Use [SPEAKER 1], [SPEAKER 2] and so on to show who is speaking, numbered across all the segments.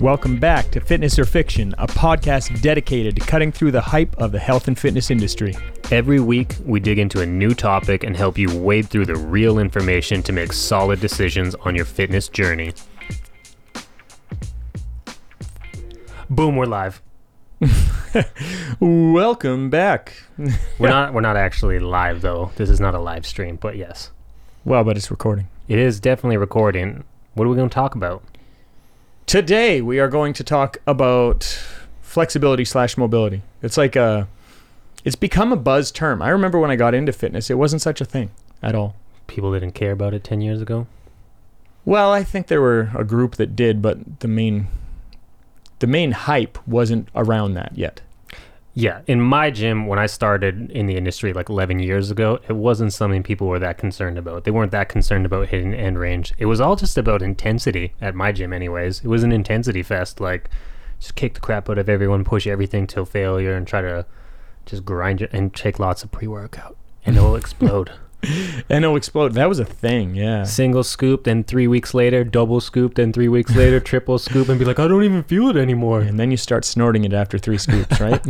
[SPEAKER 1] Welcome back to Fitness or Fiction, a podcast dedicated to cutting through the hype of the health and fitness industry.
[SPEAKER 2] Every week, we dig into a new topic and help you wade through the real information to make solid decisions on your fitness journey. Boom, we're live.
[SPEAKER 1] Welcome back.
[SPEAKER 2] We're not we're not actually live though. This is not a live stream, but yes.
[SPEAKER 1] Well, but it's recording.
[SPEAKER 2] It is definitely recording. What are we going to talk about?
[SPEAKER 1] Today we are going to talk about flexibility slash mobility. It's like a, it's become a buzz term. I remember when I got into fitness, it wasn't such a thing at all.
[SPEAKER 2] People didn't care about it 10 years ago.
[SPEAKER 1] Well, I think there were a group that did, but the main, the main hype wasn't around that yet.
[SPEAKER 2] Yeah, in my gym when I started in the industry like 11 years ago, it wasn't something people were that concerned about. They weren't that concerned about hitting end range. It was all just about intensity at my gym anyways. It was an intensity fest like just kick the crap out of everyone, push everything till failure and try to just grind it and take lots of pre-workout and it'll explode.
[SPEAKER 1] And it'll explode. That was a thing, yeah.
[SPEAKER 2] Single scoop, then 3 weeks later double scoop, then 3 weeks later triple scoop and be like I don't even feel it anymore.
[SPEAKER 1] And then you start snorting it after three scoops, right?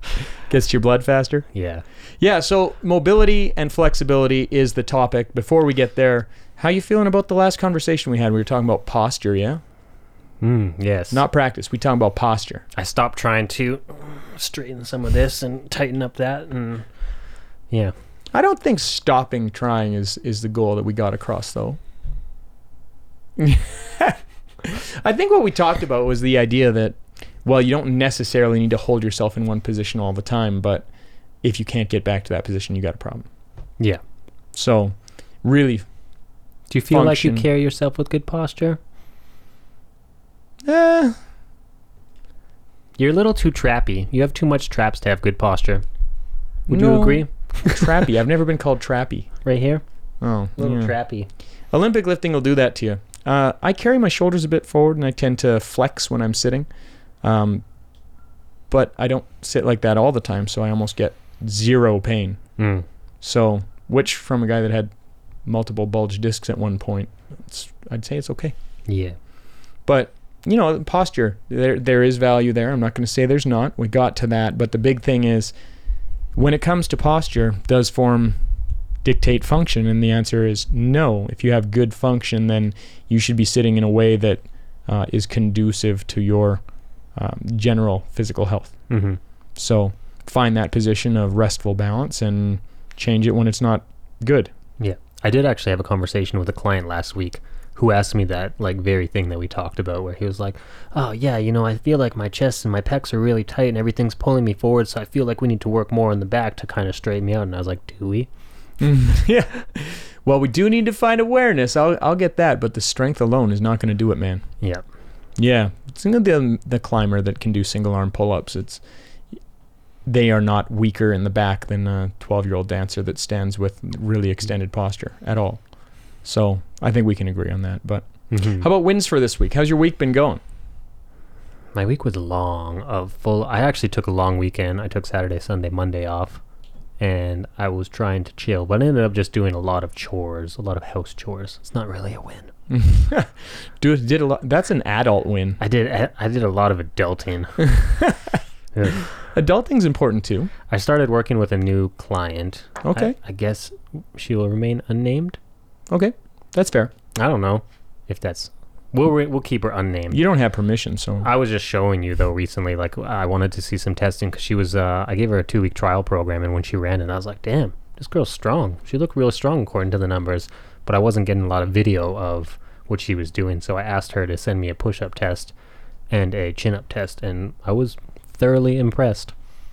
[SPEAKER 1] Gets to your blood faster.
[SPEAKER 2] Yeah.
[SPEAKER 1] Yeah, so mobility and flexibility is the topic. Before we get there, how you feeling about the last conversation we had? We were talking about posture, yeah?
[SPEAKER 2] Mm, yes.
[SPEAKER 1] Not practice. We talking about posture.
[SPEAKER 2] I stopped trying to straighten some of this and tighten up that and yeah.
[SPEAKER 1] I don't think stopping trying is is the goal that we got across though. I think what we talked about was the idea that well, you don't necessarily need to hold yourself in one position all the time, but if you can't get back to that position, you got a problem.
[SPEAKER 2] Yeah.
[SPEAKER 1] So, really
[SPEAKER 2] Do you feel like you carry yourself with good posture?
[SPEAKER 1] eh,
[SPEAKER 2] You're a little too trappy. You have too much traps to have good posture. Would
[SPEAKER 1] No.
[SPEAKER 2] you agree?
[SPEAKER 1] Trappy. I've never been called trappy.
[SPEAKER 2] Right here?
[SPEAKER 1] Oh,
[SPEAKER 2] A little
[SPEAKER 1] yeah.
[SPEAKER 2] trappy.
[SPEAKER 1] Olympic lifting will do that to you. Uh, I carry my shoulders a bit forward and I tend to flex when I'm sitting. Um, but I don't sit like that all the time, so I almost get zero pain.
[SPEAKER 2] Mm.
[SPEAKER 1] So, which from a guy that had multiple bulge discs at one point, it's, I'd say it's okay.
[SPEAKER 2] Yeah.
[SPEAKER 1] But you know, posture there there is value there. I'm not going to say there's not. We got to that, but the big thing is when it comes to posture, does form dictate function? And the answer is no. If you have good function, then you should be sitting in a way that uh, is conducive to your um, general physical health.
[SPEAKER 2] Mm-hmm.
[SPEAKER 1] So find that position of restful balance and change it when it's not good.
[SPEAKER 2] Yeah. I did actually have a conversation with a client last week who asked me that like very thing that we talked about where he was like, "Oh, yeah, you know, I feel like my chest and my pecs are really tight and everything's pulling me forward, so I feel like we need to work more on the back to kind of straighten me out." And I was like, "Do we?"
[SPEAKER 1] yeah. Well, we do need to find awareness. I'll I'll get that, but the strength alone is not going to do it, man.
[SPEAKER 2] Yeah.
[SPEAKER 1] Yeah, it's in the the climber that can do single arm pull ups. It's they are not weaker in the back than a 12 year old dancer that stands with really extended posture at all. So I think we can agree on that. But
[SPEAKER 2] Mm-hmm.
[SPEAKER 1] how about wins for this week? How's your week been going?
[SPEAKER 2] My week was long of full. I actually took a long weekend. I took Saturday, Sunday, Monday off, and I was trying to chill, but I ended up just doing a lot of chores, a lot of house chores. It's not really a win.
[SPEAKER 1] Do did a lot. That's an adult win.
[SPEAKER 2] I did. I did a lot of adulting. Ugh.
[SPEAKER 1] Adulting's important too.
[SPEAKER 2] I started working with a new client.
[SPEAKER 1] Okay.
[SPEAKER 2] I, I guess she will remain unnamed.
[SPEAKER 1] Okay, that's fair.
[SPEAKER 2] I don't know if that's. We'll re- we'll keep her unnamed.
[SPEAKER 1] You don't have permission, so
[SPEAKER 2] I was just showing you though recently, like I wanted to see some testing because she was. Uh, I gave her a two week trial program, and when she ran it, I was like, "Damn, this girl's strong. She looked really strong according to the numbers." But I wasn't getting a lot of video of what she was doing, so I asked her to send me a push up test and a chin up test, and I was thoroughly impressed.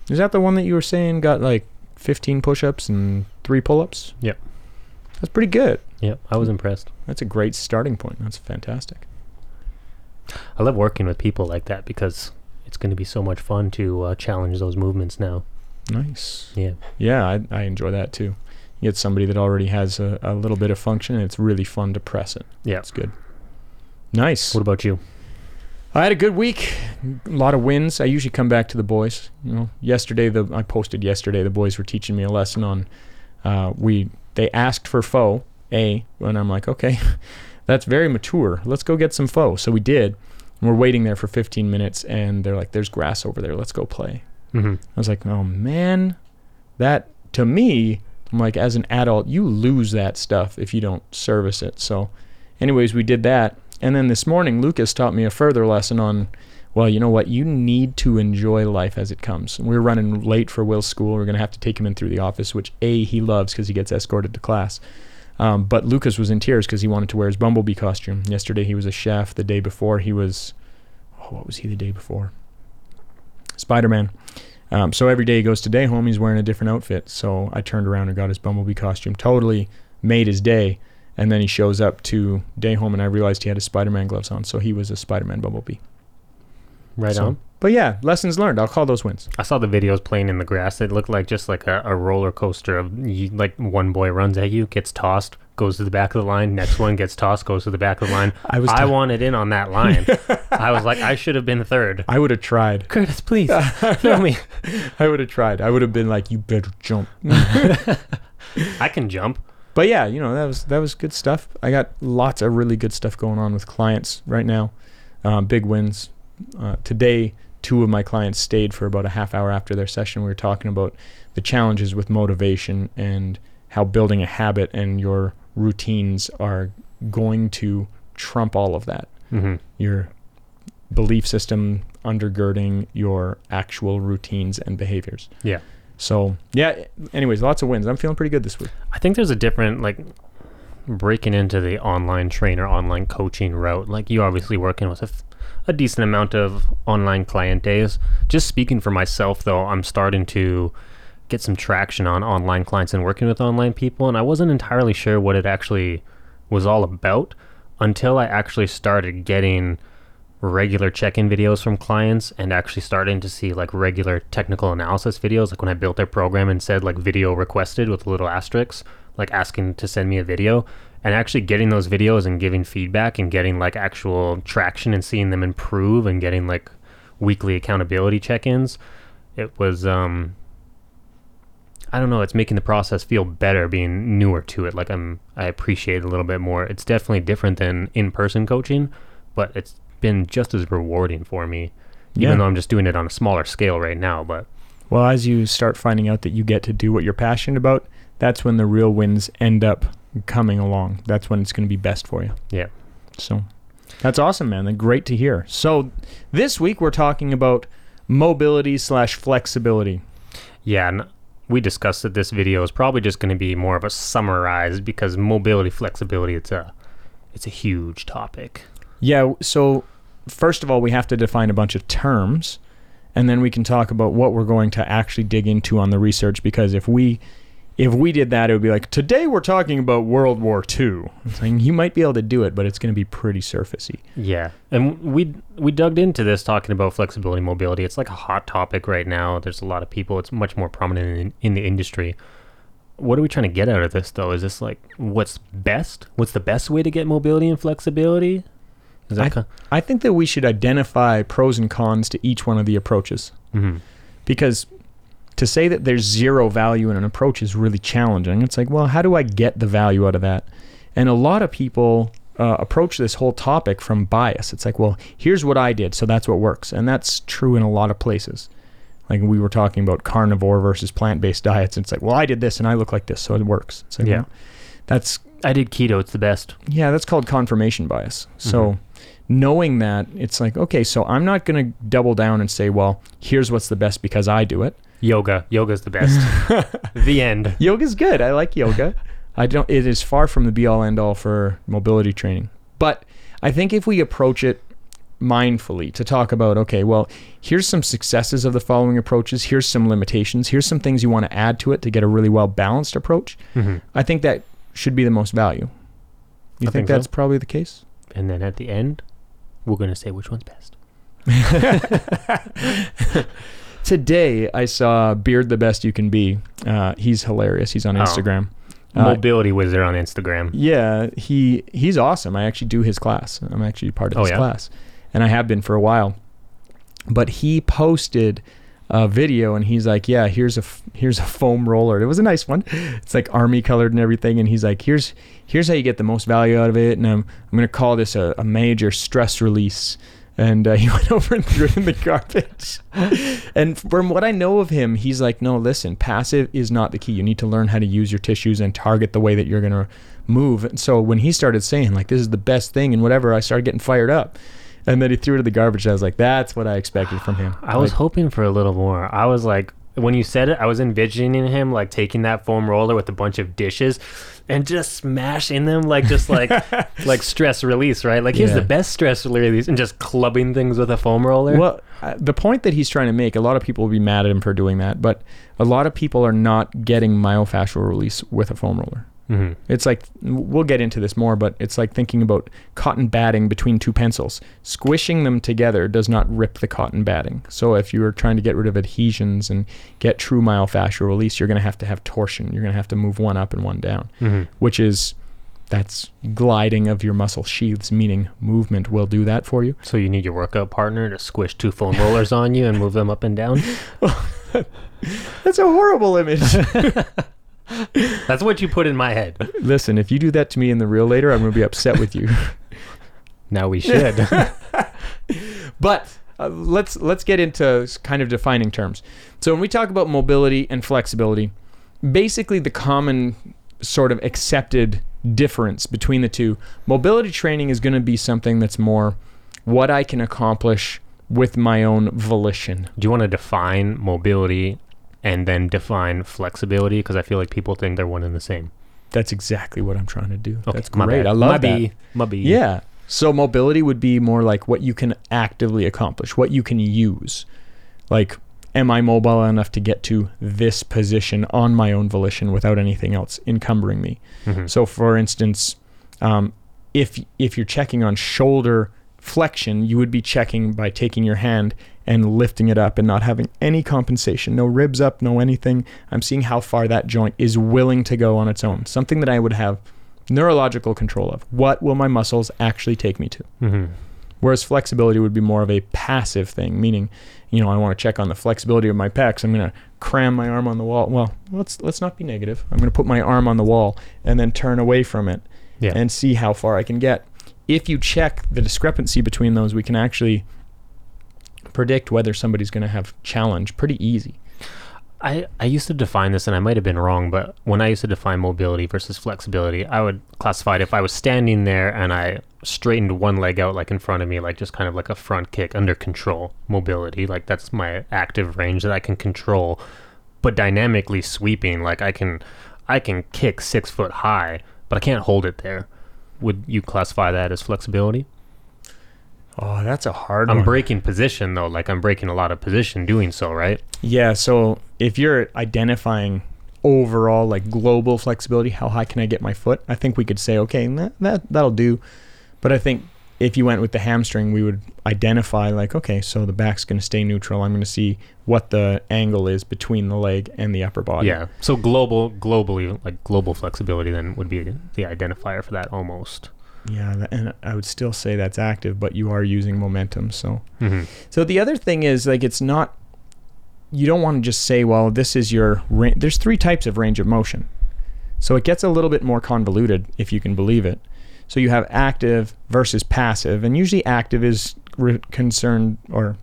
[SPEAKER 1] is that the one that you were saying got like 15 push-ups and three pull-ups?
[SPEAKER 2] Yep.
[SPEAKER 1] That's pretty good.
[SPEAKER 2] Yep, I was impressed.
[SPEAKER 1] That's a great starting point. That's fantastic.
[SPEAKER 2] I love working with people like that because it's going to be so much fun to uh, challenge those movements now.
[SPEAKER 1] Nice.
[SPEAKER 2] Yeah.
[SPEAKER 1] Yeah, I, I enjoy that too. You get somebody that already has a, a little bit of function, and it's really fun to press it.
[SPEAKER 2] Yeah.
[SPEAKER 1] It's good. Nice.
[SPEAKER 2] What about you?
[SPEAKER 1] I had a good week. A lot of wins. I usually come back to the boys. You know, yesterday the I posted yesterday. The boys were teaching me a lesson on. Uh, we they asked for foe a, and I'm like, okay, that's very mature. Let's go get some foe. So we did, And we're waiting there for 15 minutes, and they're like, "There's grass over there. Let's go play."
[SPEAKER 2] hmm
[SPEAKER 1] I was like, "Oh man, that to me, I'm like, as an adult, you lose that stuff if you don't service it." So, anyways, we did that, and then this morning, Lucas taught me a further lesson on. Well, you know what? You need to enjoy life as it comes. We're running late for Will's school. We're going to have to take him in through the office, which A, he loves because he gets escorted to class. Um, but Lucas was in tears because he wanted to wear his Bumblebee costume. Yesterday he was a chef. The day before he was, oh, what was he the day before? Spider Man. Um, so every day he goes to day home, he's wearing a different outfit. So I turned around and got his Bumblebee costume. Totally made his day. And then he shows up to day home, and I realized he had his Spider Man gloves on. So he was a Spider Man Bumblebee.
[SPEAKER 2] Right
[SPEAKER 1] So-
[SPEAKER 2] on.
[SPEAKER 1] But yeah, lessons learned. I'll call those wins.
[SPEAKER 2] I saw the videos playing in the grass. It looked like just like a, a roller coaster of you, like one boy runs at you, gets tossed, goes to the back of the line. Next one gets tossed, goes to the back of the line.
[SPEAKER 1] I was.
[SPEAKER 2] I
[SPEAKER 1] t-
[SPEAKER 2] wanted in on that line. I was like, I should have been third.
[SPEAKER 1] I would have tried.
[SPEAKER 2] Curtis, please throw me.
[SPEAKER 1] I would have tried. I would have been like, you better jump.
[SPEAKER 2] I can jump.
[SPEAKER 1] but yeah, you know that was that was good stuff. I got lots of really good stuff going on with clients right now. Um, big wins uh, today. Two of my clients stayed for about a half hour after their session. We were talking about the challenges with motivation and how building a habit and your routines are going to trump all of that.
[SPEAKER 2] hmm
[SPEAKER 1] Your belief system undergirding your actual routines and behaviors.
[SPEAKER 2] Yeah.
[SPEAKER 1] So yeah. Anyways, lots of wins. I'm feeling pretty good this week.
[SPEAKER 2] I think there's a different like breaking into the online trainer, online coaching route. Like you obviously working with a, f- a decent amount of online client days. Just speaking for myself though, I'm starting to get some traction on online clients and working with online people, and I wasn't entirely sure what it actually was all about until I actually started getting regular check-in videos from clients and actually starting to see like regular technical analysis videos like when I built their program and said like video requested with little asterisk like asking to send me a video and actually getting those videos and giving feedback and getting like actual traction and seeing them improve and getting like weekly accountability check-ins it was um I don't know, it's making the process feel better being newer to it. Like I'm I appreciate it a little bit more. It's definitely different than in-person coaching, but it's been just as rewarding for me.
[SPEAKER 1] Yeah.
[SPEAKER 2] Even though I'm just doing it on a smaller scale right now, but
[SPEAKER 1] Well, as you start finding out that you get to do what you're passionate about, that's when the real wins end up coming along. That's when it's going to be best for you.
[SPEAKER 2] Yeah.
[SPEAKER 1] So that's awesome, man. Great to hear. So this week we're talking about mobility slash flexibility.
[SPEAKER 2] Yeah, and we discussed that this video is probably just going to be more of a summarized because mobility flexibility it's a it's a huge topic.
[SPEAKER 1] Yeah. So first of all, we have to define a bunch of terms, and then we can talk about what we're going to actually dig into on the research. Because if we if we did that, it would be like today we're talking about World War II. It's like you might be able to do it, but it's going to be pretty surfacey.
[SPEAKER 2] Yeah, and we we dug into this talking about flexibility, mobility. It's like a hot topic right now. There's a lot of people. It's much more prominent in, in the industry. What are we trying to get out of this though? Is this like what's best? What's the best way to get mobility and flexibility? Is that
[SPEAKER 1] I think that we should identify pros and cons to each one of the approaches.
[SPEAKER 2] mm-hmm.
[SPEAKER 1] because to say that there's zero value in an approach is really challenging. It's like, well, how do I get the value out of that? And a lot of people uh, approach this whole topic from bias. It's like, well, here's what I did, so that's what works, and that's true in a lot of places. Like we were talking about carnivore versus plant-based diets. And It's like, well, I did this and I look like this, so it works. It's like,
[SPEAKER 2] Yeah.
[SPEAKER 1] well, that's
[SPEAKER 2] I did keto. It's the best.
[SPEAKER 1] yeah, that's called confirmation bias. So knowing that, it's like, okay, so I'm not going to double down and say, well, here's what's the best because I do it.
[SPEAKER 2] Yoga. Yoga's the best. the end.
[SPEAKER 1] Yoga's good. I like yoga. I don't. It is far from the be all end all for mobility training. But I think if we approach it mindfully to talk about, okay, well, here's some successes of the following approaches. Here's some limitations. Here's some things you want to add to it to get a really well balanced approach.
[SPEAKER 2] hmm
[SPEAKER 1] I think that should be the most value. You
[SPEAKER 2] I
[SPEAKER 1] think,
[SPEAKER 2] think so.
[SPEAKER 1] that's probably the case?
[SPEAKER 2] And then at the end, we're gonna say which one's best.
[SPEAKER 1] Today I saw Beard the Best You Can Be. Uh, he's hilarious. He's on
[SPEAKER 2] Oh.
[SPEAKER 1] Instagram. Uh,
[SPEAKER 2] Mobility Wizard on Instagram.
[SPEAKER 1] Yeah, he he's awesome. I actually do his class. I'm actually part of
[SPEAKER 2] Oh,
[SPEAKER 1] his
[SPEAKER 2] yeah?
[SPEAKER 1] class, and I have been for a while. But he posted a video, and he's like, "Yeah, here's a here's a foam roller. It was a nice one. It's like army colored and everything." And he's like, "Here's here's how you get the most value out of it." And I'm I'm gonna call this a, a major stress release. And uh, he went over and threw it in the garbage. and from what I know of him, he's like, no, listen, passive is not the key. You need to learn how to use your tissues and target the way that you're gonna move. And so when he started saying like this is the best thing and whatever, I started getting fired up. And then he threw it in the garbage. And I was like, that's what I expected from him.
[SPEAKER 2] I was hoping for a little more. I was like, when you said it, I was envisioning him like taking that foam roller with a bunch of dishes and just smashing them like just like like stress release, right? Like here's
[SPEAKER 1] Yeah.
[SPEAKER 2] the best stress release, and just clubbing things with a foam roller.
[SPEAKER 1] Well, uh, the point that he's trying to make, a lot of people will be mad at him for doing that, but a lot of people are not getting myofascial release with a foam roller.
[SPEAKER 2] Hmm
[SPEAKER 1] It's like we'll get into this more, but it's like thinking about cotton batting between two pencils. Squishing them together does not rip the cotton batting. So if you are trying to get rid of adhesions and get true myofascial release, you're going to have to have torsion. You're going to have to move one up and one down,
[SPEAKER 2] hmm
[SPEAKER 1] which is that's gliding of your muscle sheaths, meaning movement will do that for you.
[SPEAKER 2] So you need your workout partner to squish two foam rollers on you and move them up and down.
[SPEAKER 1] That's a horrible image.
[SPEAKER 2] That's what you put in my head.
[SPEAKER 1] Listen, if you do that to me in the real later, I'm going to be upset with you.
[SPEAKER 2] Now we should.
[SPEAKER 1] But uh, let's let's get into kind of defining terms. So when we talk about mobility and flexibility, basically the common sort of accepted difference between the two, mobility training is going to be something that's more what I can accomplish with my own volition.
[SPEAKER 2] Do you want to define mobility and then define flexibility? Because I feel like people think they're one and the same.
[SPEAKER 1] That's exactly what I'm trying to do.
[SPEAKER 2] Okay,
[SPEAKER 1] that's great. I love
[SPEAKER 2] my
[SPEAKER 1] that.
[SPEAKER 2] B, my.
[SPEAKER 1] Yeah. So mobility would be more like what you can actively accomplish, what you can use. Like, am I mobile enough to get to this position on my own volition without anything else encumbering me?
[SPEAKER 2] Mhm.
[SPEAKER 1] So, for instance, um, if if you're checking on shoulder flexion, you would be checking by taking your hand and lifting it up and not having any compensation, no ribs up, no anything. I'm seeing how far that joint is willing to go on its own. Something that I would have neurological control of. What will my muscles actually take me to?
[SPEAKER 2] Mhm.
[SPEAKER 1] Whereas flexibility would be more of a passive thing, meaning, you know, I want to check on the flexibility of my pecs. I'm going to cram my arm on the wall. Well, let's let's not be negative. I'm going to put my arm on the wall and then turn away from it
[SPEAKER 2] Yeah.
[SPEAKER 1] and see how far I can get. If you check the discrepancy between those, we can actually predict whether somebody's going to have challenge pretty easy.
[SPEAKER 2] I, I used to define this and I might have been wrong, but when I used to define mobility versus flexibility, I would classify it if I was standing there and I straightened one leg out like in front of me, like just kind of like a front kick under control mobility. Like that's my active range that I can control. But dynamically sweeping, like I can I can kick six foot high, but I can't hold it there. Would you classify that as flexibility?
[SPEAKER 1] Oh, that's a hard
[SPEAKER 2] I'm
[SPEAKER 1] one.
[SPEAKER 2] breaking position though, like I'm breaking a lot of position doing so, right?
[SPEAKER 1] Yeah, so if you're identifying overall like global flexibility, how high can I get my foot? I think we could say okay, that, that that'll do. But I think if you went with the hamstring, we would identify like okay, so the back's going to stay neutral. I'm going to see what the angle is between the leg and the upper body.
[SPEAKER 2] Yeah. So global, globally, like global flexibility, then would be the identifier for that almost.
[SPEAKER 1] Yeah, and I would still say that's active, but you are using momentum, so
[SPEAKER 2] Mm-hmm.
[SPEAKER 1] So the other thing is like it's not you don't want to just say, well, this is your ra- there's three types of range of motion. So it gets a little bit more convoluted if you can believe it. So you have active versus passive, and usually active is re- concerned or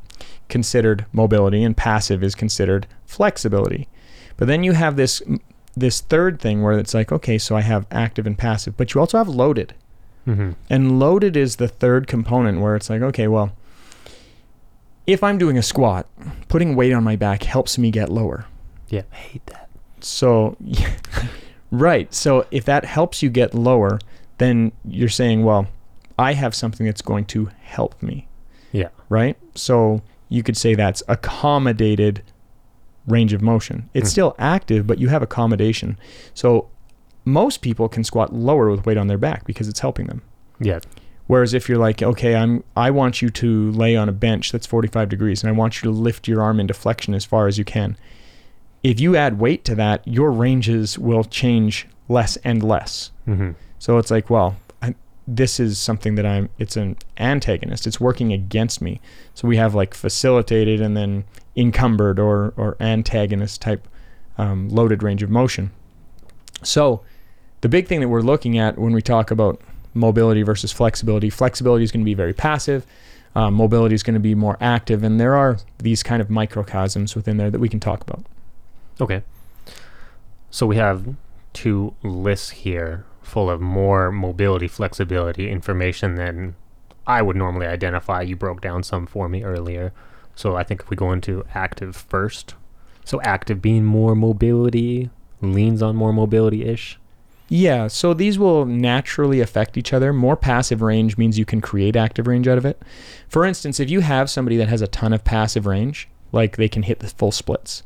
[SPEAKER 1] considered mobility and passive is considered flexibility. But then you have this this third thing where it's like, okay, so I have active and passive, but you also have loaded.
[SPEAKER 2] Mm-hmm.
[SPEAKER 1] And loaded is the third component where it's like, okay, well, if I'm doing a squat, putting weight on my back helps me get lower.
[SPEAKER 2] Yeah, I hate that.
[SPEAKER 1] So, right. So if that helps you get lower, then you're saying, well, I have something that's going to help me,
[SPEAKER 2] Yeah.
[SPEAKER 1] right? So you could say that's accommodated range of motion. It's
[SPEAKER 2] Hmm.
[SPEAKER 1] still active, but you have accommodation. So most people can squat lower with weight on their back because it's helping them.
[SPEAKER 2] Yeah.
[SPEAKER 1] Whereas if you're like, okay, I'm I want you to lay on a bench that's 45 degrees and I want you to lift your arm into flexion as far as you can. If you add weight to that, your ranges will change less and less.
[SPEAKER 2] Mm-hmm.
[SPEAKER 1] So it's like, well, I, this is something that I'm it's an antagonist. It's working against me. So we have like facilitated and then encumbered or or antagonist type um, loaded range of motion. So the big thing that we're looking at when we talk about mobility versus flexibility, flexibility is going to be very passive. Uh, mobility is going to be more active, and there are these kind of microcosms within there that we can talk about.
[SPEAKER 2] Okay. So we have two lists here full of more mobility, flexibility information than I would normally identify. You broke down some for me earlier. So I think if we go into active first, so active being more mobility, leans on more mobility ish.
[SPEAKER 1] Yeah, so these will naturally affect each other. More passive range means you can create active range out of it. For instance, if you have somebody that has a ton of passive range, like they can hit the full splits,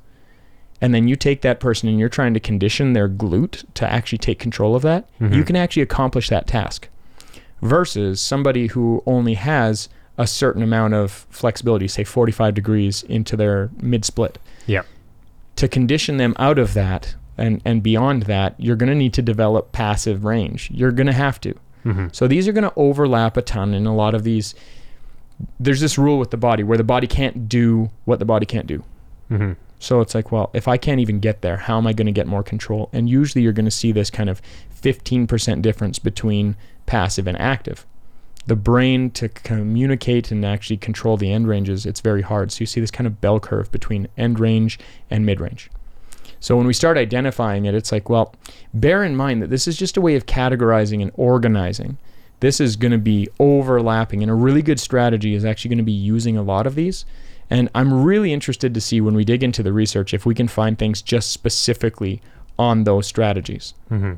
[SPEAKER 1] and then you take that person and you're trying to condition their glute to actually take control of that,
[SPEAKER 2] Mhm.
[SPEAKER 1] you can actually accomplish that task. Versus somebody who only has a certain amount of flexibility, say 45 degrees into their mid split.
[SPEAKER 2] Yeah.
[SPEAKER 1] To condition them out of that and, and beyond that, you're going to need to develop passive range. You're going to have to.
[SPEAKER 2] Mm-hmm.
[SPEAKER 1] So these are going to overlap a ton in a lot of these. There's this rule with the body where the body can't do what the body can't do.
[SPEAKER 2] Mm-hmm.
[SPEAKER 1] So it's like, well, if I can't even get there, how am I going to get more control? And usually you're going to see this kind of 15% difference between passive and active. The brain to communicate and actually control the end ranges, it's very hard. So you see this kind of bell curve between end range and mid range. So when we start identifying it, it's like, well, bear in mind that this is just a way of categorizing and organizing. This is going to be overlapping, and a really good strategy is actually going to be using a lot of these. And I'm really interested to see when we dig into the research if we can find things just specifically on those strategies.
[SPEAKER 2] Mm-hmm.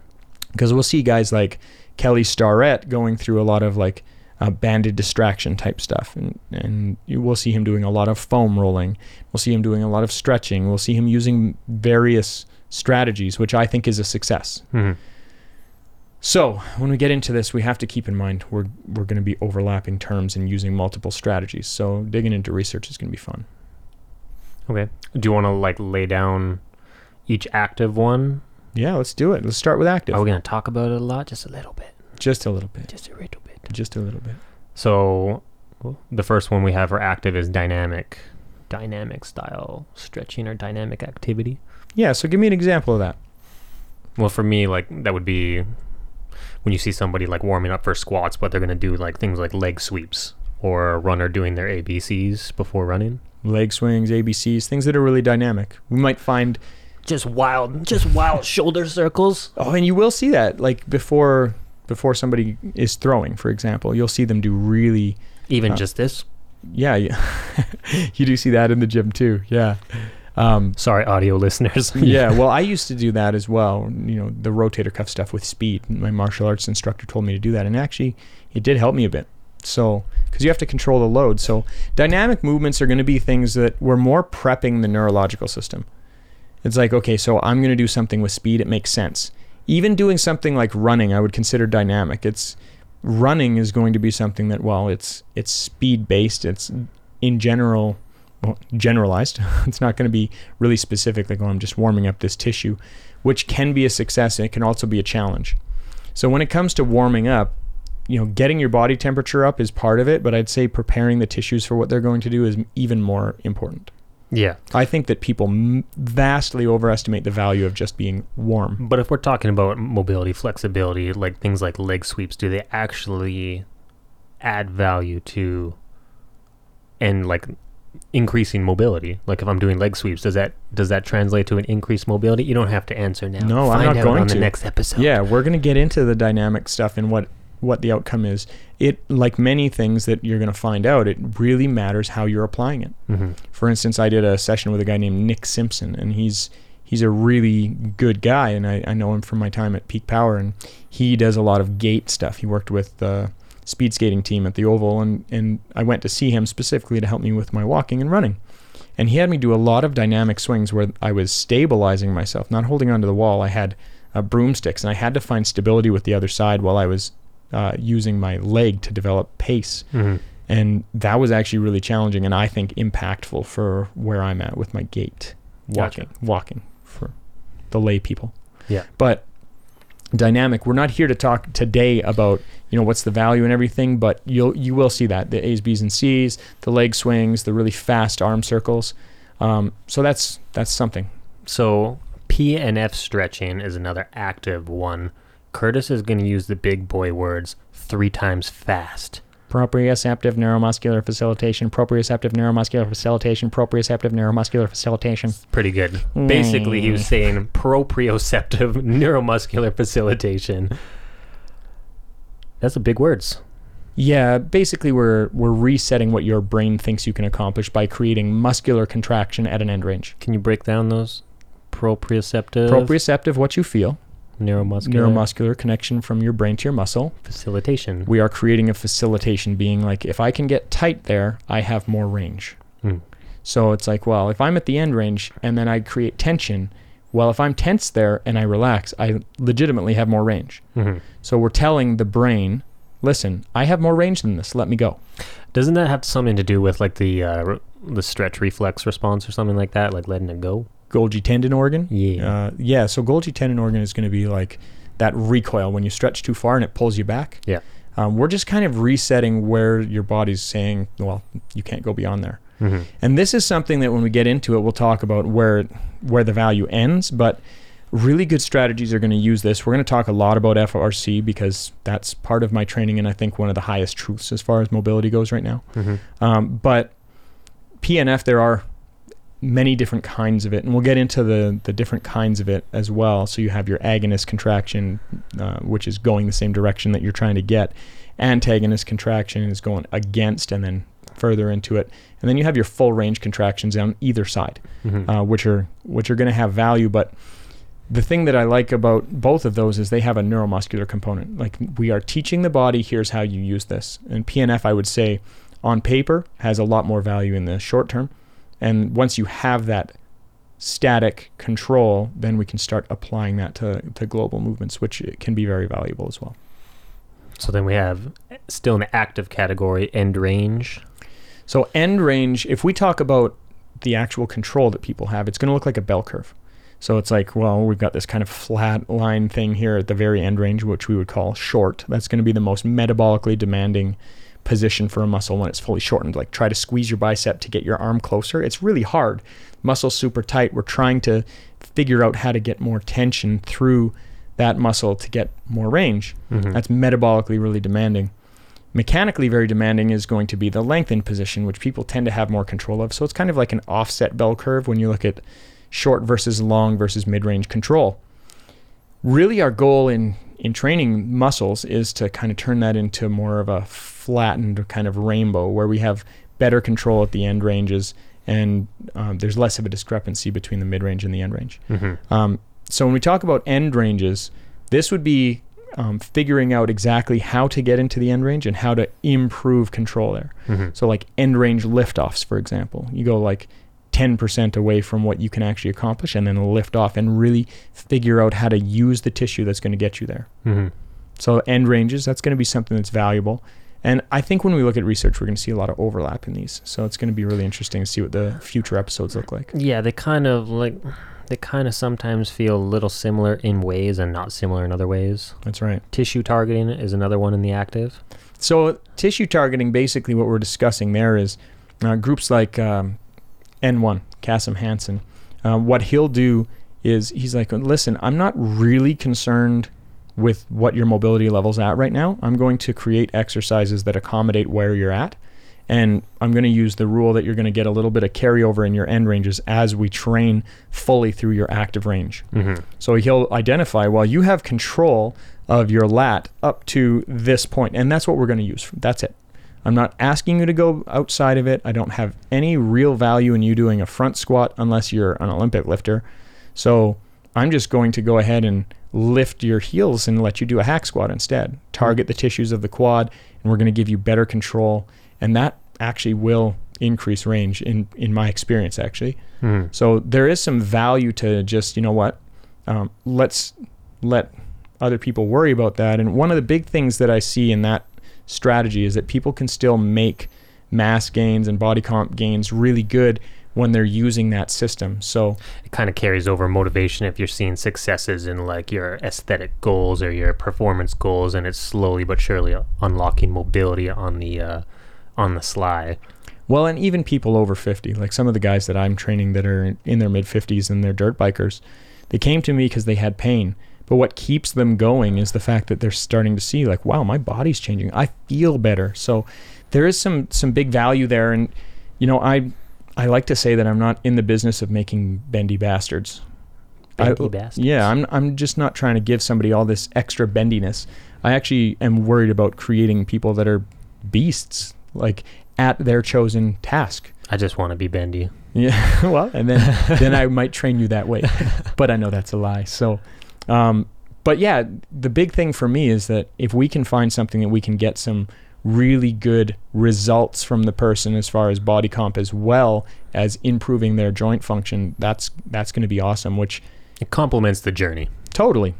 [SPEAKER 1] Because we'll see guys like Kelly Starrett going through a lot of like uh, banded distraction type stuff. And, and you will see him doing a lot of foam rolling. We'll see him doing a lot of stretching. We'll see him using various strategies, which I think is a success.
[SPEAKER 2] Mm-hmm.
[SPEAKER 1] So when we get into this, we have to keep in mind we're we're going to be overlapping terms and using multiple strategies. So digging into research is going to be fun.
[SPEAKER 2] Okay. Do you want to like lay down each active one?
[SPEAKER 1] Yeah, let's do it. Let's start with active.
[SPEAKER 2] Are we gonna talk about it a lot? Just a little bit.
[SPEAKER 1] Just a little bit.
[SPEAKER 2] Just a little bit.
[SPEAKER 1] Just a little bit.
[SPEAKER 2] So the first one we have for active is dynamic, dynamic style stretching or dynamic activity.
[SPEAKER 1] Yeah. So give me an example of that.
[SPEAKER 2] Well, for me, like that would be when you see somebody like warming up for squats, but they're gonna do like things like leg sweeps or a runner doing their ABCs before running.
[SPEAKER 1] Leg swings, ABCs, things that are really dynamic. We might find.
[SPEAKER 2] Just wild, just wild shoulder circles.
[SPEAKER 1] Oh, and you will see that like before before somebody is throwing, for example, you'll see them do really.
[SPEAKER 2] Even
[SPEAKER 1] Uh,
[SPEAKER 2] just this.
[SPEAKER 1] Yeah, you, you do see that in the gym too. Yeah. Um,
[SPEAKER 2] Sorry, audio listeners.
[SPEAKER 1] yeah, well, I used to do that as well. You know, the rotator cuff stuff with speed. My martial arts instructor told me to do that, and actually, it did help me a bit. So, because you have to control the load. So, dynamic movements are going to be things that we're more prepping the neurological system. It's like, okay, so I'm going to do something with speed. It makes sense. Even doing something like running, I would consider dynamic. It's running is going to be something that, while it's it's speed based. It's in general well, generalized. it's not going to be really specific, like, oh, I'm just warming up this tissue, which can be a success and it can also be a challenge. So when it comes to warming up, you know, getting your body temperature up is part of it, but I'd say preparing the tissues for what they're going to do is even more important.
[SPEAKER 2] Yeah.
[SPEAKER 1] I think that people m- vastly overestimate the value of just being warm.
[SPEAKER 2] But if we're talking about mobility, flexibility, like things like leg sweeps, do they actually add value to and like increasing mobility? Like if I'm doing leg sweeps, does that does that translate to an increased mobility? You don't have to answer now.
[SPEAKER 1] No, I'm
[SPEAKER 2] Find
[SPEAKER 1] not
[SPEAKER 2] out
[SPEAKER 1] going to.
[SPEAKER 2] the next episode.
[SPEAKER 1] Yeah, we're going to get into the dynamic stuff and what what the outcome is. It like many things that you're going to find out, it really matters how you're applying it.
[SPEAKER 2] hmm
[SPEAKER 1] For instance, I did a session with a guy named Nick Simpson, and he's he's a really good guy, and I, I know him from my time at Peak Power, and he does a lot of gait stuff. He worked with the speed skating team at the Oval, and and I went to see him specifically to help me with my walking and running. And he had me do a lot of dynamic swings where I was stabilizing myself, not holding onto the wall. I had uh, broomsticks, and I had to find stability with the other side while I was uh, using my leg to develop pace
[SPEAKER 2] hmm
[SPEAKER 1] and that was actually really challenging and I think impactful for where I'm at with my gait walking
[SPEAKER 2] Gotcha.
[SPEAKER 1] walking for the lay people.
[SPEAKER 2] Yeah.
[SPEAKER 1] But dynamic, we're not here to talk today about, you know, what's the value and everything, but you'll you will see that the A's, B's and C's, the leg swings, the really fast arm circles. Um, so that's that's something.
[SPEAKER 2] So PNF stretching is another active one. Curtis is going to use the big boy words three times fast.
[SPEAKER 1] Proprioceptive neuromuscular facilitation, proprioceptive neuromuscular facilitation, proprioceptive neuromuscular facilitation.
[SPEAKER 2] Pretty good. Basically, he was saying proprioceptive neuromuscular facilitation. That's a big words.
[SPEAKER 1] Yeah, basically we're we're resetting what your brain thinks you can accomplish by creating muscular contraction at an end range.
[SPEAKER 2] Can you break down those proprioceptive,
[SPEAKER 1] Proprioceptive, what you feel,
[SPEAKER 2] neuromuscular,
[SPEAKER 1] neuromuscular connection from your brain to your muscle.
[SPEAKER 2] facilitation?
[SPEAKER 1] We are creating a facilitation, being like, if I can get tight there, I have more range.
[SPEAKER 2] Hmm.
[SPEAKER 1] So it's like, well, if I'm at the end range and then I create tension, well, if I'm tense there and I relax, I legitimately have more range.
[SPEAKER 2] hmm
[SPEAKER 1] So we're telling the brain, listen, I have more range than this. Let me go.
[SPEAKER 2] Doesn't that have something to do with like the uh, the stretch reflex response or something like that, like letting it go?
[SPEAKER 1] Golgi tendon organ.
[SPEAKER 2] Yeah.
[SPEAKER 1] Uh, yeah. So Golgi tendon organ is going to be like that recoil when you stretch too far and it pulls you back.
[SPEAKER 2] Yeah.
[SPEAKER 1] Um, we're just kind of resetting where your body's saying, well, you can't go beyond there.
[SPEAKER 2] hmm
[SPEAKER 1] And this is something that when we get into it, we'll talk about where where the value ends. But really good strategies are going to use this. We're going to talk a lot about FRC because that's part of my training, and I think one of the highest truths as far as mobility goes right now.
[SPEAKER 2] hmm
[SPEAKER 1] Um, but PNF, there are many different kinds of it, and we'll get into the the different kinds of it as well. So you have your agonist contraction, uh, which is going the same direction that you're trying to get. Antagonist contraction is going against, and then further into it, and then you have your full range contractions on either side,
[SPEAKER 2] hmm
[SPEAKER 1] uh, which are which are going to have value, but the thing that I like about both of those is they have a neuromuscular component. Like we are teaching the body, here's how you use this. And PNF, I would say, on paper, has a lot more value in the short term. And once you have that static control, then we can start applying that to, to global movements, which can be very valuable as well.
[SPEAKER 2] So then we have still an active category end range.
[SPEAKER 1] So end range, if we talk about the actual control that people have, it's going to look like a bell curve. So it's like, well, we've got this kind of flat line thing here at the very end range, which we would call short. That's going to be the most metabolically demanding position for a muscle when it's fully shortened. Like try to squeeze your bicep to get your arm closer. It's really hard. Muscle's super tight. We're trying to figure out how to get more tension through that muscle to get more range.
[SPEAKER 2] Mhm.
[SPEAKER 1] That's metabolically really demanding. Mechanically very demanding is going to be the lengthened position, which people tend to have more control of. So it's kind of like an offset bell curve when you look at short versus long versus mid-range control. Really our goal in in training muscles is to kind of turn that into more of a flattened kind of rainbow where we have better control at the end ranges and um, there's less of a discrepancy between the mid-range and the end range.
[SPEAKER 2] Mhm.
[SPEAKER 1] Um, so when we talk about end ranges, this would be um, figuring out exactly how to get into the end range and how to improve control there.
[SPEAKER 2] Mhm.
[SPEAKER 1] So like end range liftoffs, for example, you go like 10% away from what you can actually accomplish and then lift off and really figure out how to use the tissue that's going to get you there.
[SPEAKER 2] Mhm.
[SPEAKER 1] So end ranges, that's going to be something that's valuable. And I think when we look at research, we're going to see a lot of overlap in these. So it's going to be really interesting to see what the future episodes look like.
[SPEAKER 2] Yeah, they kind of like they kind of sometimes feel a little similar in ways and not similar in other ways.
[SPEAKER 1] That's right.
[SPEAKER 2] Tissue targeting is another one in the active.
[SPEAKER 1] So tissue targeting, basically, what we're discussing there is uh, groups like um, N1, Kassem Hanson. Uh, what he'll do is he's like, listen, I'm not really concerned with what your mobility level's at right now. I'm going to create exercises that accommodate where you're at. And I'm going to use the rule that you're going to get a little bit of carryover in your end ranges as we train fully through your active range.
[SPEAKER 2] Mm-hmm.
[SPEAKER 1] So he'll identify, well, you have control of your lat up to this point, and that's what we're going to use. That's it. I'm not asking you to go outside of it. I don't have any real value in you doing a front squat unless you're an Olympic lifter. So I'm just going to go ahead and lift your heels and let you do a hack squat instead. Target the tissues of the quad, and we're going to give you better control. And that actually will increase range in, in my experience, actually.
[SPEAKER 2] Mm-hmm.
[SPEAKER 1] So there is some value to just, you know what, um, let's let other people worry about that. And one of the big things that I see in that strategy is that people can still make mass gains and body comp gains really good when they're using that system. So
[SPEAKER 2] It kind of carries over motivation if you're seeing successes in like your aesthetic goals or your performance goals, and it's slowly but surely unlocking mobility on the uh, on the sly.
[SPEAKER 1] Well, and even people over 50, like some of the guys that I'm training that are in their mid 50s and they're dirt bikers, they came to me because they had pain. But what keeps them going is the fact that they're starting to see like, wow, my body's changing. I feel better. So there is some some big value there and you know, I I like to say that I'm not in the business of making bendy bastards.
[SPEAKER 2] Bendy
[SPEAKER 1] I-
[SPEAKER 2] bastards.
[SPEAKER 1] Yeah, I'm I'm just not trying to give somebody all this extra bendiness. I actually am worried about creating people that are beasts, like at their chosen task.
[SPEAKER 2] I just want to be bendy.
[SPEAKER 1] Yeah, well, and then then I might train you that way, but I know that's a lie. So, um, but yeah, the big thing for me is that if we can find something that we can get some really good results from the person as far as body comp as well as improving their joint function, that's that's going to be awesome. Which
[SPEAKER 2] It complements the journey.
[SPEAKER 1] totally,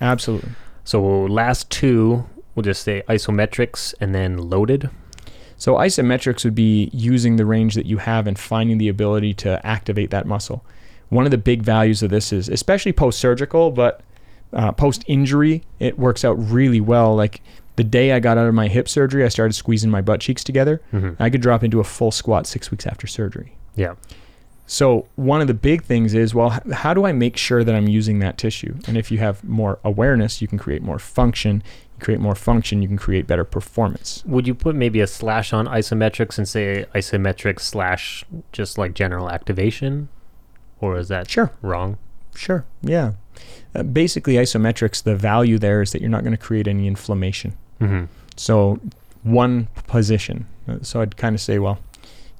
[SPEAKER 1] absolutely.
[SPEAKER 2] So last two, we'll just say isometrics and then loaded.
[SPEAKER 1] So isometrics would be using the range that you have and finding the ability to activate that muscle. One of the big values of this is, especially post-surgical, but uh, post-injury, it works out really well. Like the day I got out of my hip surgery, I started squeezing my butt cheeks together.
[SPEAKER 2] Mhm.
[SPEAKER 1] I could drop into a full squat six weeks after surgery.
[SPEAKER 2] Yeah.
[SPEAKER 1] So one of the big things is, well, how do I make sure that I'm using that tissue? And if you have more awareness, you can create more function. You create more function, you can create better performance.
[SPEAKER 2] Would you put maybe a slash on isometrics and say isometrics slash just like general activation? Or is that
[SPEAKER 1] Sure.
[SPEAKER 2] wrong?
[SPEAKER 1] Sure. Yeah. Uh, basically, isometrics, the value there is that you're not going to create any inflammation.
[SPEAKER 2] Mm-hmm.
[SPEAKER 1] So, one position. So, I'd kind of say, well,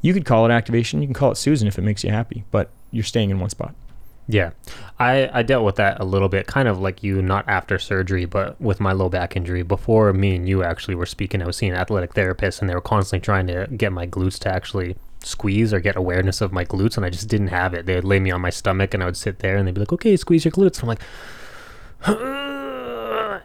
[SPEAKER 1] you could call it activation. You can call it Susan if it makes you happy, but you're staying in one spot.
[SPEAKER 2] Yeah. I, I dealt with that a little bit, kind of like you, not after surgery, but with my low back injury. Before me and you actually were speaking, I was seeing athletic therapists and they were constantly trying to get my glutes to actually squeeze or get awareness of my glutes, and I just didn't have it. They would lay me on my stomach and I would sit there and they'd be like, okay, squeeze your glutes. I'm like,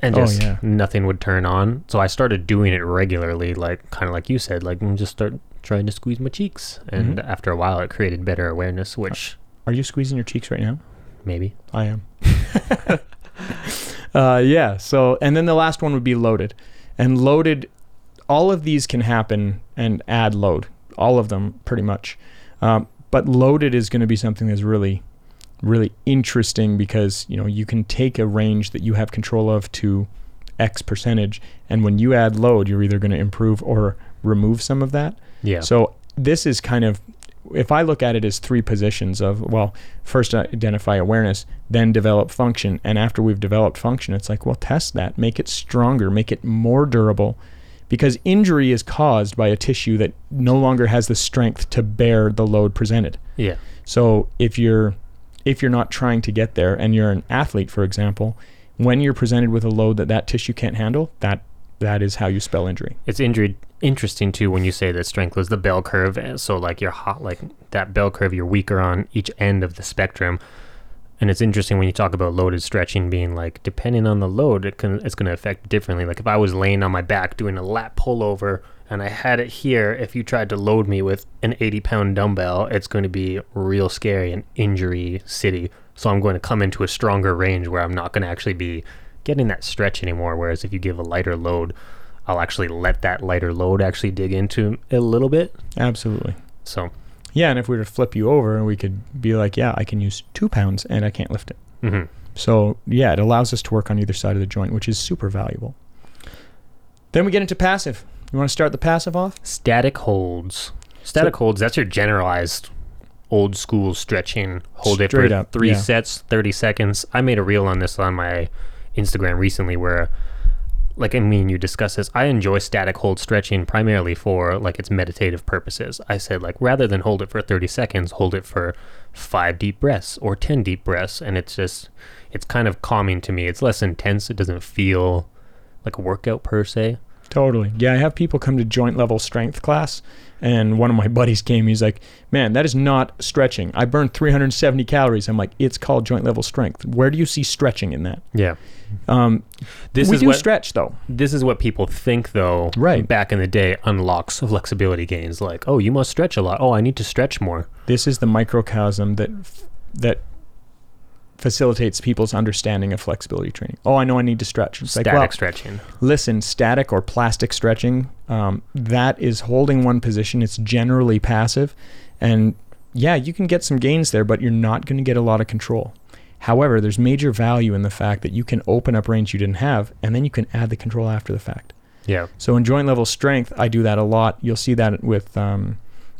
[SPEAKER 2] and
[SPEAKER 1] Oh,
[SPEAKER 2] just
[SPEAKER 1] yeah.
[SPEAKER 2] nothing would turn on. So I started doing it regularly, like kind of like you said, like mm, just start trying to squeeze my cheeks. And
[SPEAKER 1] Mhm.
[SPEAKER 2] after a while, it created better awareness, which
[SPEAKER 1] Are you squeezing your cheeks right now?
[SPEAKER 2] maybe.
[SPEAKER 1] I am. uh, yeah. So, and then the last one would be loaded. And loaded, all of these can happen and add load. All of them, pretty much. Um, but loaded is going to be something that's really, really interesting because you know you can take a range that you have control of to X percentage, and when you add load, you're either going to improve or remove some of that.
[SPEAKER 2] Yeah.
[SPEAKER 1] So this is kind of, if I look at it as three positions of, well, first uh, identify awareness, then develop function. And after we've developed function, it's like, well, test that, make it stronger, make it more durable. Because injury is caused by a tissue that no longer has the strength to bear the load presented.
[SPEAKER 2] yeah.
[SPEAKER 1] So if you're if you're not trying to get there and you're an athlete, for example, when you're presented with a load that that tissue can't handle, that that is how you spell injury.
[SPEAKER 2] It's injury interesting too when you say that strength was the bell curve. Eh, so like you're hot, like that bell curve, you're weaker on each end of the spectrum. And it's interesting when you talk about loaded stretching being like depending on the load, it can it's going to affect differently. Like if I was laying on my back doing a lat pullover and I had it here, if you tried to load me with an 80 pound dumbbell, it's going to be real scary and injury city. So I'm going to come into a stronger range where I'm not going to actually be getting that stretch anymore. Whereas if you give a lighter load, I'll actually let that lighter load actually dig into a little bit.
[SPEAKER 1] Absolutely.
[SPEAKER 2] So,
[SPEAKER 1] Yeah, and if we were to flip you over, we could be like, yeah, I can use two pounds and I can't lift it.
[SPEAKER 2] mhm.
[SPEAKER 1] So yeah, it allows us to work on either side of the joint, which is super valuable. Then we get into passive. You want to start the passive off?
[SPEAKER 2] static holds. Static holds, that's your generalized old school stretching. Hold it for
[SPEAKER 1] up,
[SPEAKER 2] three
[SPEAKER 1] yeah.
[SPEAKER 2] sets, 30 seconds. I made a reel on this on my Instagram recently where like I mean you discuss this. I enjoy static hold stretching primarily for like its meditative purposes. I said like rather than hold it for 30 seconds, hold it for 5 deep breaths or 10 deep breaths and it's just it's kind of calming to me. It's less intense. It doesn't feel like a workout per se.
[SPEAKER 1] Totally. Yeah, I have people come to joint level strength class, and one of my buddies came. He's like, "Man, that is not stretching. I burned 370 calories." I'm like, "It's called joint level strength. Where do you see stretching in that?"
[SPEAKER 2] Yeah.
[SPEAKER 1] Um,
[SPEAKER 2] This
[SPEAKER 1] we
[SPEAKER 2] is
[SPEAKER 1] do
[SPEAKER 2] what
[SPEAKER 1] stretch though.
[SPEAKER 2] this is what people think though
[SPEAKER 1] Right.
[SPEAKER 2] back in the day unlocks flexibility gains like oh you must stretch a lot oh i need to stretch more
[SPEAKER 1] This is the microcosm that that facilitates people's understanding of flexibility training. Oh, I know I need to stretch. It's like,
[SPEAKER 2] static
[SPEAKER 1] well,
[SPEAKER 2] stretching
[SPEAKER 1] listen, static or plastic stretching, um, that is holding one position. It's generally passive. And yeah, you can get some gains there, but you're not going to get a lot of control. However, there's major value in the fact that you can open up range you didn't have, and then you can add the control after the fact.
[SPEAKER 2] Yeah.
[SPEAKER 1] So in joint level strength, I do that a lot. You'll see that with um,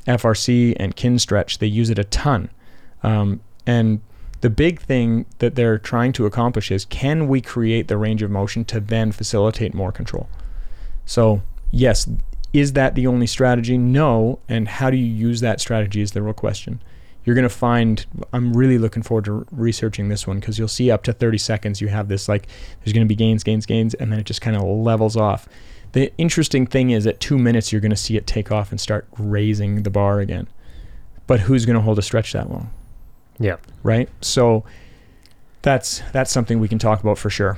[SPEAKER 1] FRC and Kinstretch. They use it a ton. Um, and the big thing that they're trying to accomplish is can we create the range of motion to then facilitate more control? So, yes, is that the only strategy? No. And how do you use that strategy is the real question. You're going to find, I'm really looking forward to researching this one because you'll see up to 30 seconds you have this like, there's going to be gains, gains, gains, and then it just kind of levels off. The interesting thing is at two minutes, you're going to see it take off and start raising the bar again. But who's going to hold a stretch that long?
[SPEAKER 2] Yeah.
[SPEAKER 1] Right. So that's that's something we can talk about for sure.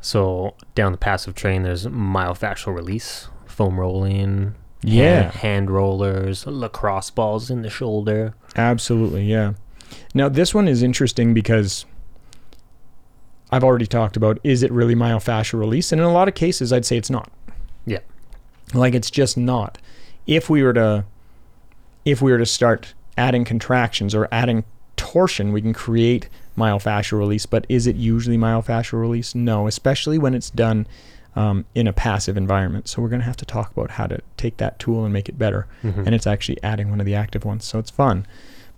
[SPEAKER 2] So down the passive train, there's myofascial release, foam rolling,
[SPEAKER 1] Yeah.
[SPEAKER 2] hand, hand rollers, lacrosse balls in the shoulder.
[SPEAKER 1] Absolutely, yeah. Now this one is interesting because I've already talked about is it really myofascial release, and in a lot of cases I'd say it's not.
[SPEAKER 2] Yeah.
[SPEAKER 1] Like it's just not. If we were to if we were to start adding contractions or adding torsion, we can create myofascial release. But is it usually myofascial release? No, especially when it's done um, in a passive environment. So we're going to have to talk about how to take that tool and make it better.
[SPEAKER 2] Mhm.
[SPEAKER 1] And it's actually adding one of the active ones, so it's fun.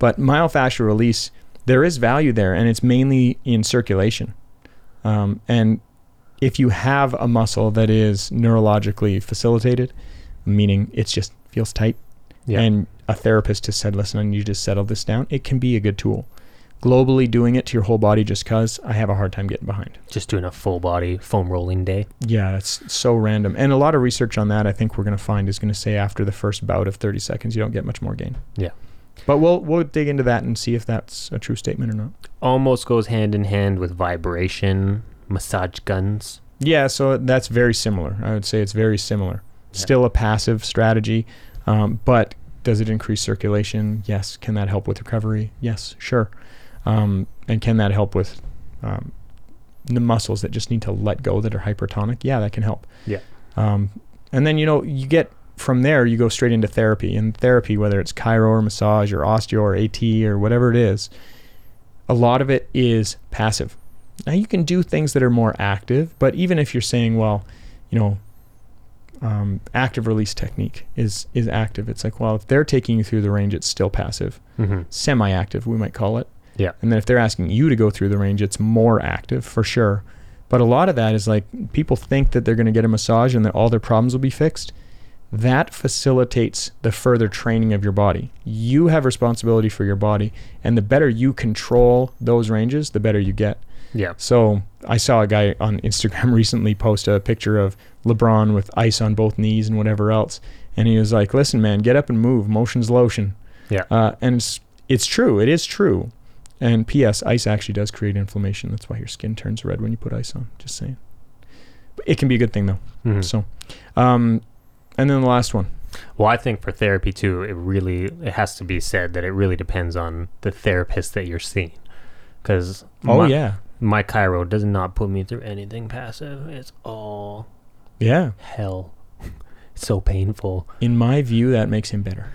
[SPEAKER 1] But myofascial release, there is value there, and it's mainly in circulation. Um, and if you have a muscle that is neurologically facilitated, meaning it just feels tight,
[SPEAKER 2] Yeah.
[SPEAKER 1] and a therapist has said, listen, I need you to settle this down, it can be a good tool. Globally, doing it to your whole body just because I have a hard time getting behind.
[SPEAKER 2] Just doing a full body foam rolling day.
[SPEAKER 1] Yeah, it's so random. And a lot of research on that, I think we're going to find, is going to say after the first bout of 30 seconds, you don't get much more gain.
[SPEAKER 2] Yeah.
[SPEAKER 1] But we'll we'll dig into that and see if that's a true statement or not.
[SPEAKER 2] Almost goes hand in hand with vibration, massage guns.
[SPEAKER 1] Yeah, so that's very similar. I would say it's very similar.
[SPEAKER 2] Yeah.
[SPEAKER 1] Still a passive strategy, um, but does it increase circulation? Yes. Can that help with recovery? Yes, sure. Um, and can that help with um, the muscles that just need to let go that are hypertonic? Yeah, that can help.
[SPEAKER 2] Yeah.
[SPEAKER 1] Um, and then you know you get from there you go straight into therapy. And therapy, whether it's chiro or massage or osteo or AT or whatever it is, a lot of it is passive. Now you can do things that are more active, but even if you're saying, well, you know, um, active release technique is is active. It's like, well, if they're taking you through the range, it's still passive,
[SPEAKER 2] Mm-hmm.
[SPEAKER 1] semi-active, we might call it.
[SPEAKER 2] Yeah.
[SPEAKER 1] And then if they're asking you to go through the range, it's more active for sure. But a lot of that is like people think that they're going to get a massage and that all their problems will be fixed. That facilitates the further training of your body. You have responsibility for your body, and the better you control those ranges, the better you get.
[SPEAKER 2] Yeah.
[SPEAKER 1] So I saw a guy on Instagram recently post a picture of LeBron with ice on both knees and whatever else, and he was like, "Listen, man, get up and move. Motion's lotion."
[SPEAKER 2] Yeah.
[SPEAKER 1] Uh, and it's it's true. It is true. And P.S. Ice actually does create inflammation. That's why your skin turns red when you put ice on. Just saying. But it can be a good thing though.
[SPEAKER 2] Mhm.
[SPEAKER 1] So, um, and then the last one.
[SPEAKER 2] Well, I think for therapy too, it really it has to be said that it really depends on the therapist that you're seeing. Because
[SPEAKER 1] Oh
[SPEAKER 2] my,
[SPEAKER 1] yeah,
[SPEAKER 2] my chiro does not put me through anything passive. It's all
[SPEAKER 1] yeah.
[SPEAKER 2] hell. It's so painful.
[SPEAKER 1] In my view, that makes him better.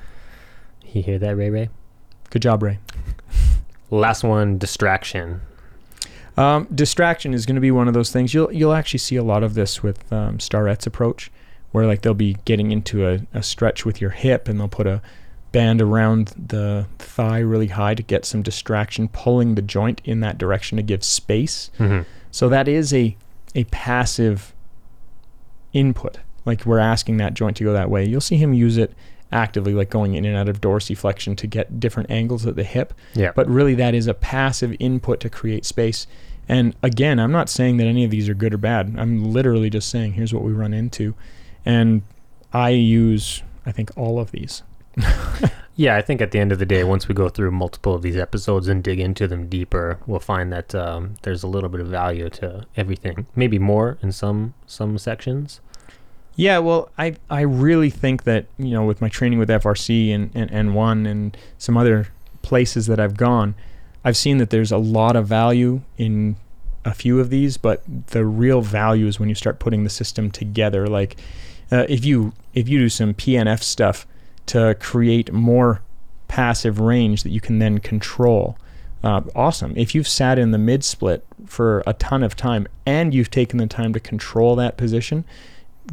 [SPEAKER 2] You hear that, Ray Ray?
[SPEAKER 1] Good job, Ray.
[SPEAKER 2] Last one, distraction.
[SPEAKER 1] Um, distraction is going to be one of those things. You'll you'll actually see a lot of this with um, Starrett's approach, where like they'll be getting into a, a stretch with your hip, and they'll put a band around the thigh really high to get some distraction, pulling the joint in that direction to give space.
[SPEAKER 2] Mm-hmm.
[SPEAKER 1] So that is a a passive input. Like we're asking that joint to go that way. You'll see him use it actively, like going in and out of dorsiflexion to get different angles at the hip.
[SPEAKER 2] Yeah.
[SPEAKER 1] But really, that is a passive input to create space. And again, I'm not saying that any of these are good or bad. I'm literally just saying here's what we run into. And I use, I think, all of these.
[SPEAKER 2] Yeah, I think at the end of the day, once we go through multiple of these episodes and dig into them deeper, we'll find that um, there's a little bit of value to everything. Maybe more in some some sections.
[SPEAKER 1] Yeah, well, I I really think that you know with my training with FRC and and N1 and some other places that I've gone, I've seen that there's a lot of value in a few of these, but the real value is when you start putting the system together. Like uh, if you if you do some PNF stuff to create more passive range that you can then control. uh, awesome. If you've sat in the mid split for a ton of time and you've taken the time to control that position,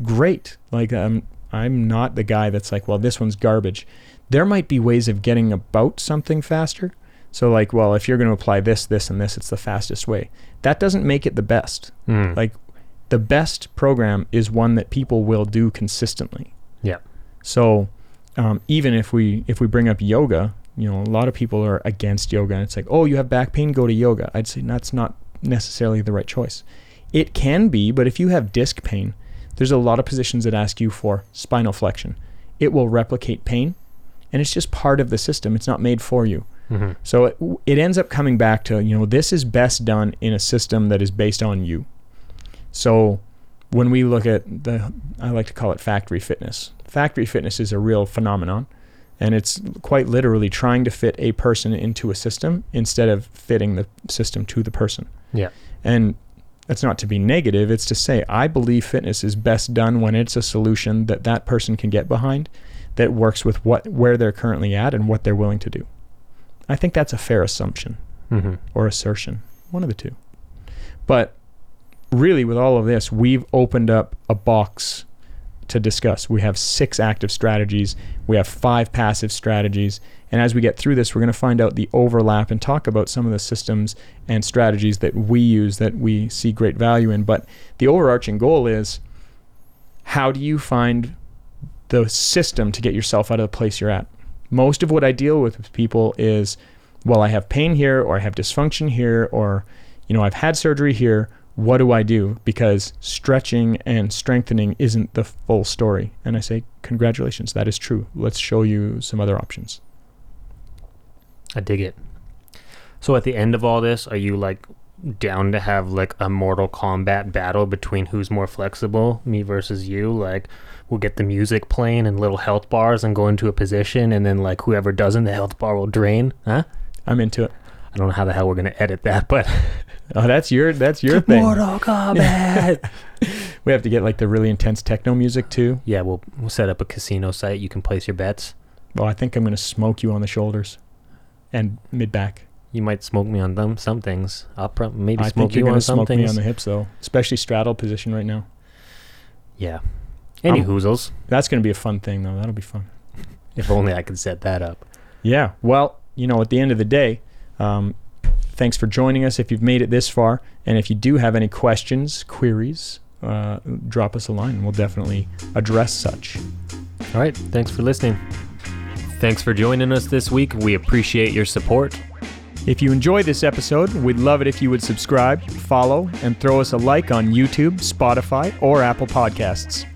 [SPEAKER 1] great. Like um, I'm not the guy that's like, well, this one's garbage. There might be ways of getting about something faster. So like, well, if you're going to apply this, this, and this, it's the fastest way. That doesn't make it the best.
[SPEAKER 2] Mm.
[SPEAKER 1] Like the best program is one that people will do consistently.
[SPEAKER 2] Yeah.
[SPEAKER 1] So um, even if we if we bring up yoga, you know, a lot of people are against yoga, and it's like, oh, you have back pain, go to yoga. I'd say that's not necessarily the right choice. It can be, but if you have disc pain, there's a lot of positions that ask you for spinal flexion. It will replicate pain, and it's just part of the system. It's not made for you.
[SPEAKER 2] hmm
[SPEAKER 1] So it, it ends up coming back to, you know, this is best done in a system that is based on you. So when we look at the, I like to call it factory fitness. Factory fitness is a real phenomenon. And it's quite literally trying to fit a person into a system instead of fitting the system to the person.
[SPEAKER 2] Yeah.
[SPEAKER 1] And that's not to be negative. It's to say, I believe fitness is best done when it's a solution that that person can get behind that works with what, where they're currently at and what they're willing to do. I think that's a fair assumption
[SPEAKER 2] hmm
[SPEAKER 1] or assertion, one of the two. But really, with all of this, we've opened up a box to discuss. We have six active strategies, we have five passive strategies. And as we get through this, we're going to find out the overlap and talk about some of the systems and strategies that we use that we see great value in. But the overarching goal is how do you find the system to get yourself out of the place you're at? Most of what I deal with with people is, well, I have pain here, or I have dysfunction here, or, you know, I've had surgery here. What do I do? Because stretching and strengthening isn't the full story. And I say, congratulations, that is true. Let's show you some other options.
[SPEAKER 2] I dig it. So at the end of all this, are you like down to have like a Mortal Kombat battle between who's more flexible, me versus you? Like we'll get the music playing and little health bars and go into a position, and then like whoever doesn't, the health bar will drain. Huh?
[SPEAKER 1] I'm into it.
[SPEAKER 2] I don't know how the hell we're gonna edit that, but
[SPEAKER 1] Oh, that's your that's your thing.
[SPEAKER 2] Mortal Kombat.
[SPEAKER 1] We have to get like the really intense techno music too.
[SPEAKER 2] yeah, we'll we'll set up a casino site. You can place your bets.
[SPEAKER 1] Well, I think I'm going to smoke you on the shoulders and mid back.
[SPEAKER 2] You might smoke me on them some things. I'll prob- maybe
[SPEAKER 1] I
[SPEAKER 2] smoke
[SPEAKER 1] you're going
[SPEAKER 2] on
[SPEAKER 1] to
[SPEAKER 2] some
[SPEAKER 1] smoke me on the hips though, especially straddle position right now.
[SPEAKER 2] yeah. Any
[SPEAKER 1] Um,
[SPEAKER 2] hoozles.
[SPEAKER 1] That's going to be a fun thing though. That'll be fun.
[SPEAKER 2] If only I could set that up.
[SPEAKER 1] Yeah. Well, you know, at the end of the day, um, thanks for joining us if you've made it this far. And if you do have any questions, queries, uh, drop us a line and we'll definitely address such.
[SPEAKER 2] All right. Thanks for listening. Thanks for joining us this week. We appreciate your support.
[SPEAKER 1] If you enjoyed this episode, we'd love it if you would subscribe, follow, and throw us a like on YouTube, Spotify, or Apple Podcasts.